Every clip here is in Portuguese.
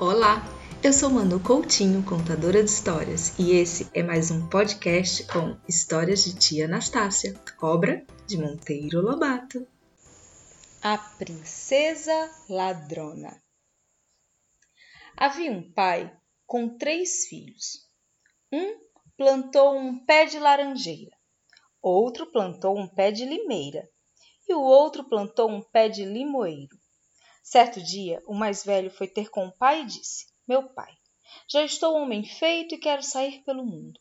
Olá, eu sou Manu Coutinho, contadora de histórias, e esse é mais um podcast com histórias de tia Anastácia, obra de Monteiro Lobato. A Princesa Ladrona Havia um pai com três filhos. Um plantou um pé de laranjeira, outro plantou um pé de limeira e o outro plantou um pé de limoeiro. Certo dia, o mais velho foi ter com o pai e disse: Meu pai, já estou homem feito e quero sair pelo mundo.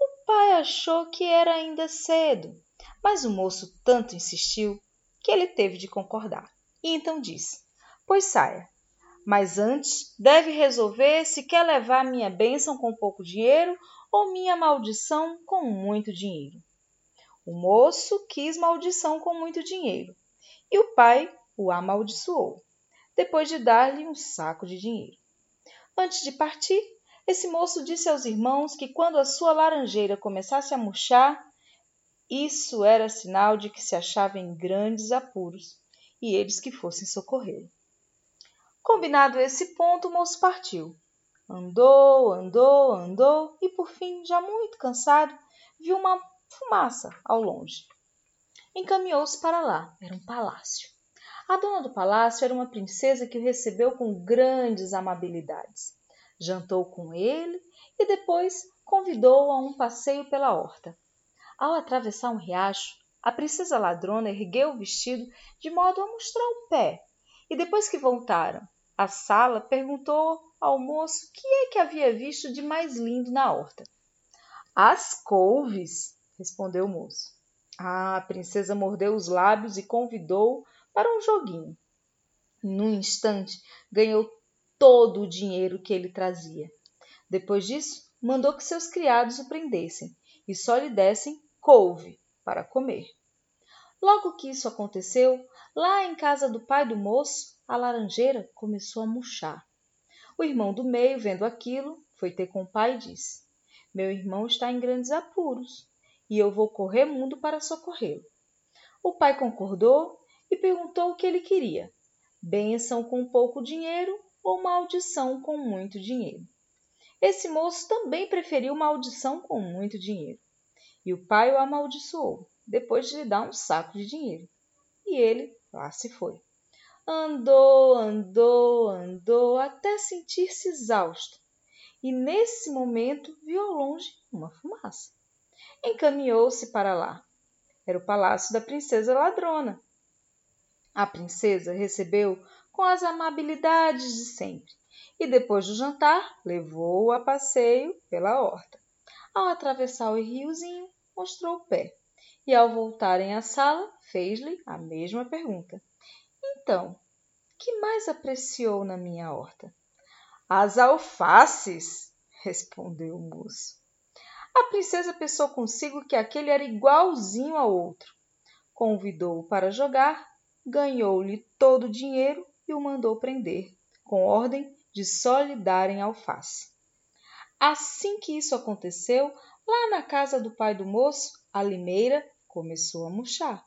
O pai achou que era ainda cedo, mas o moço tanto insistiu que ele teve de concordar. E então disse: Pois saia, mas antes deve resolver se quer levar minha bênção com pouco dinheiro ou minha maldição com muito dinheiro. O moço quis maldição com muito dinheiro e o pai o amaldiçoou, depois de dar-lhe um saco de dinheiro. Antes de partir, esse moço disse aos irmãos que quando a sua laranjeira começasse a murchar, isso era sinal de que se achava em grandes apuros e eles que fossem socorrê-lo. Combinado esse ponto, o moço partiu. Andou, andou, andou e, por fim, já muito cansado, viu uma fumaça ao longe. Encaminhou-se para lá. Era um palácio. A dona do palácio era uma princesa que o recebeu com grandes amabilidades. Jantou com ele e depois convidou-o a um passeio pela horta. Ao atravessar um riacho, a princesa ladrona ergueu o vestido de modo a mostrar o pé, e depois que voltaram à sala, perguntou ao moço o que é que havia visto de mais lindo na horta. As couves, respondeu o moço. Ah, a princesa mordeu os lábios e convidou para um joguinho. Num instante, ganhou todo o dinheiro que ele trazia. Depois disso, mandou que seus criados o prendessem e só lhe dessem couve para comer. Logo que isso aconteceu, lá em casa do pai do moço, a laranjeira começou a murchar. O irmão do meio, vendo aquilo, foi ter com o pai e disse: Meu irmão está em grandes apuros e eu vou correr mundo para socorrê-lo. O pai concordou e perguntou o que ele queria: bênção com pouco dinheiro ou maldição com muito dinheiro. Esse moço também preferiu maldição com muito dinheiro. E o pai o amaldiçoou, depois de lhe dar um saco de dinheiro. E ele lá se foi. Andou, andou, andou, até sentir-se exausto. E nesse momento viu ao longe uma fumaça. Encaminhou-se para lá. Era o palácio da princesa ladrona, a princesa recebeu com as amabilidades de sempre e, depois do jantar, levou-o a passeio pela horta. Ao atravessar o riozinho, mostrou o pé e, ao voltarem à sala, fez-lhe a mesma pergunta. Então, que mais apreciou na minha horta? As alfaces, respondeu o moço. A princesa pensou consigo que aquele era igualzinho ao outro. Convidou-o para jogar ganhou-lhe todo o dinheiro e o mandou prender, com ordem de só lhe darem alface. Assim que isso aconteceu, lá na casa do pai do moço, a limeira começou a murchar.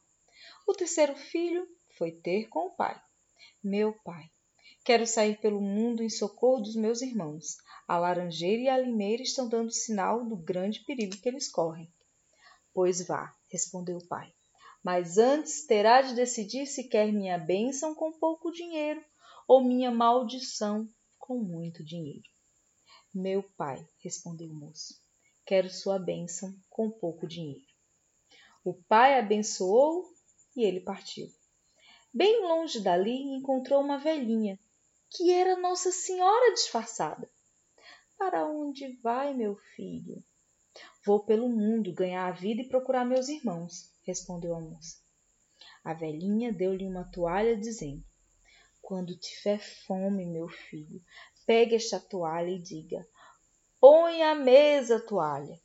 O terceiro filho foi ter com o pai. Meu pai, quero sair pelo mundo em socorro dos meus irmãos. A laranjeira e a limeira estão dando sinal do grande perigo que eles correm. Pois vá, respondeu o pai mas antes terá de decidir se quer minha bênção com pouco dinheiro ou minha maldição com muito dinheiro. Meu pai, respondeu o moço, quero sua bênção com pouco dinheiro. O pai abençoou e ele partiu. Bem longe dali encontrou uma velhinha, que era Nossa Senhora disfarçada. Para onde vai, meu filho? Vou pelo mundo ganhar a vida e procurar meus irmãos respondeu a moça. A velhinha deu-lhe uma toalha, dizendo: Quando tiver fome, meu filho, pegue esta toalha e diga: Põe à mesa a toalha,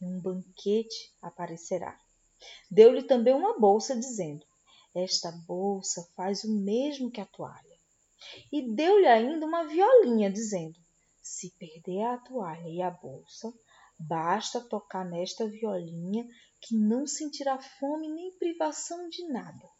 e um banquete aparecerá. Deu-lhe também uma bolsa, dizendo: Esta bolsa faz o mesmo que a toalha. E deu-lhe ainda uma violinha, dizendo: Se perder a toalha e a bolsa, Basta tocar nesta violinha que não sentirá fome nem privação de nada.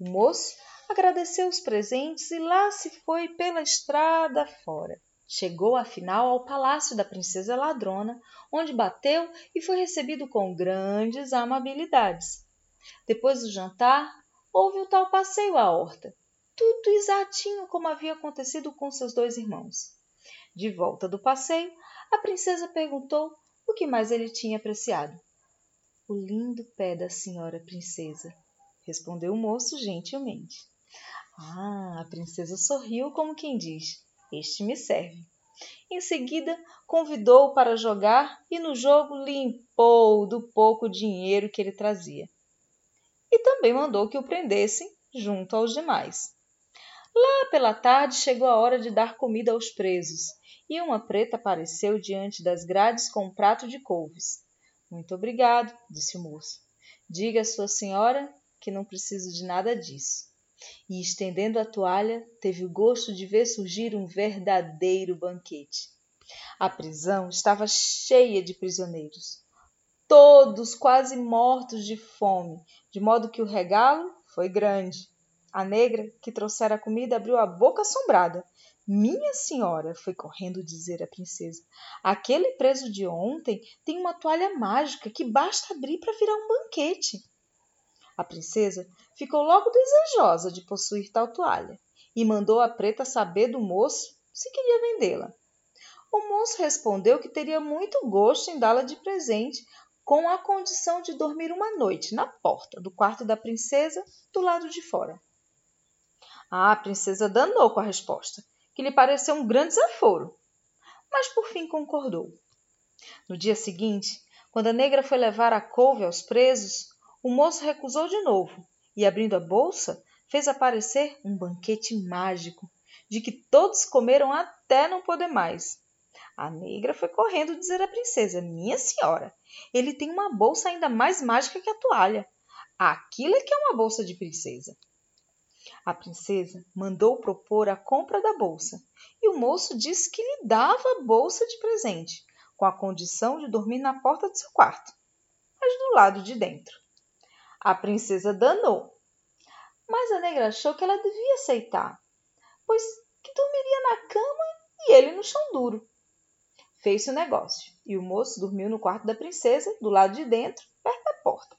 O moço agradeceu os presentes e lá se foi pela estrada fora. Chegou afinal ao palácio da princesa ladrona, onde bateu e foi recebido com grandes amabilidades. Depois do jantar, houve o tal passeio à horta, tudo exatinho como havia acontecido com seus dois irmãos. De volta do passeio, a princesa perguntou o que mais ele tinha apreciado. O lindo pé da senhora princesa, respondeu o moço gentilmente. Ah, a princesa sorriu como quem diz: Este me serve. Em seguida, convidou-o para jogar e no jogo limpou do pouco dinheiro que ele trazia. E também mandou que o prendessem junto aos demais. Lá pela tarde chegou a hora de dar comida aos presos, e uma preta apareceu diante das grades com um prato de couves. Muito obrigado, disse o moço. Diga à sua senhora que não preciso de nada disso. E, estendendo a toalha, teve o gosto de ver surgir um verdadeiro banquete. A prisão estava cheia de prisioneiros, todos quase mortos de fome, de modo que o regalo foi grande. A negra, que trouxera a comida, abriu a boca assombrada minha senhora, foi correndo dizer à princesa, aquele preso de ontem tem uma toalha mágica que basta abrir para virar um banquete. A princesa ficou logo desejosa de possuir tal toalha e mandou a preta saber do moço se queria vendê-la. O moço respondeu que teria muito gosto em dá-la de presente, com a condição de dormir uma noite na porta do quarto da princesa, do lado de fora. Ah, a princesa danou com a resposta que lhe pareceu um grande desaforo, mas por fim concordou. No dia seguinte, quando a negra foi levar a couve aos presos, o moço recusou de novo e, abrindo a bolsa, fez aparecer um banquete mágico, de que todos comeram até não poder mais. A negra foi correndo dizer à princesa: Minha senhora, ele tem uma bolsa ainda mais mágica que a toalha. Aquilo é que é uma bolsa de princesa. A princesa mandou propor a compra da bolsa e o moço disse que lhe dava a bolsa de presente, com a condição de dormir na porta do seu quarto, mas do lado de dentro. A princesa danou, mas a negra achou que ela devia aceitar, pois que dormiria na cama e ele no chão duro. Fez-se o negócio e o moço dormiu no quarto da princesa, do lado de dentro, perto da porta.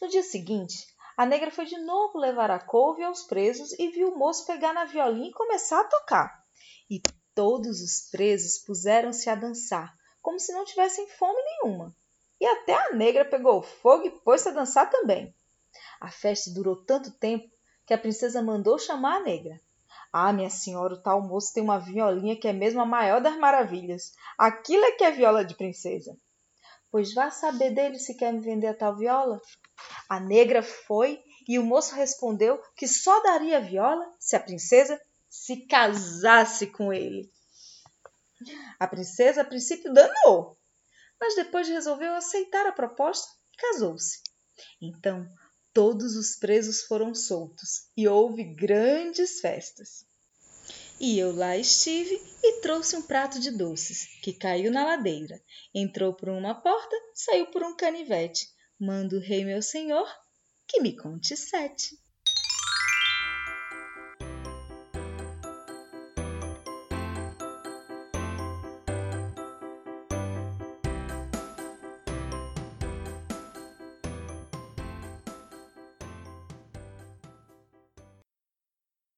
No dia seguinte, a negra foi de novo levar a couve aos presos e viu o moço pegar na violinha e começar a tocar. E todos os presos puseram-se a dançar, como se não tivessem fome nenhuma. E até a negra pegou fogo e pôs-se a dançar também. A festa durou tanto tempo que a princesa mandou chamar a negra. Ah, minha senhora, o tal moço tem uma violinha que é mesmo a maior das maravilhas. Aquilo é que é viola de princesa. Pois vá saber dele se quer me vender a tal viola. A negra foi e o moço respondeu que só daria a viola se a princesa se casasse com ele. A princesa a princípio danou, mas depois resolveu aceitar a proposta e casou-se. Então todos os presos foram soltos e houve grandes festas. E eu lá estive e trouxe um prato de doces, que caiu na ladeira. Entrou por uma porta, saiu por um canivete. Manda o rei meu senhor que me conte sete.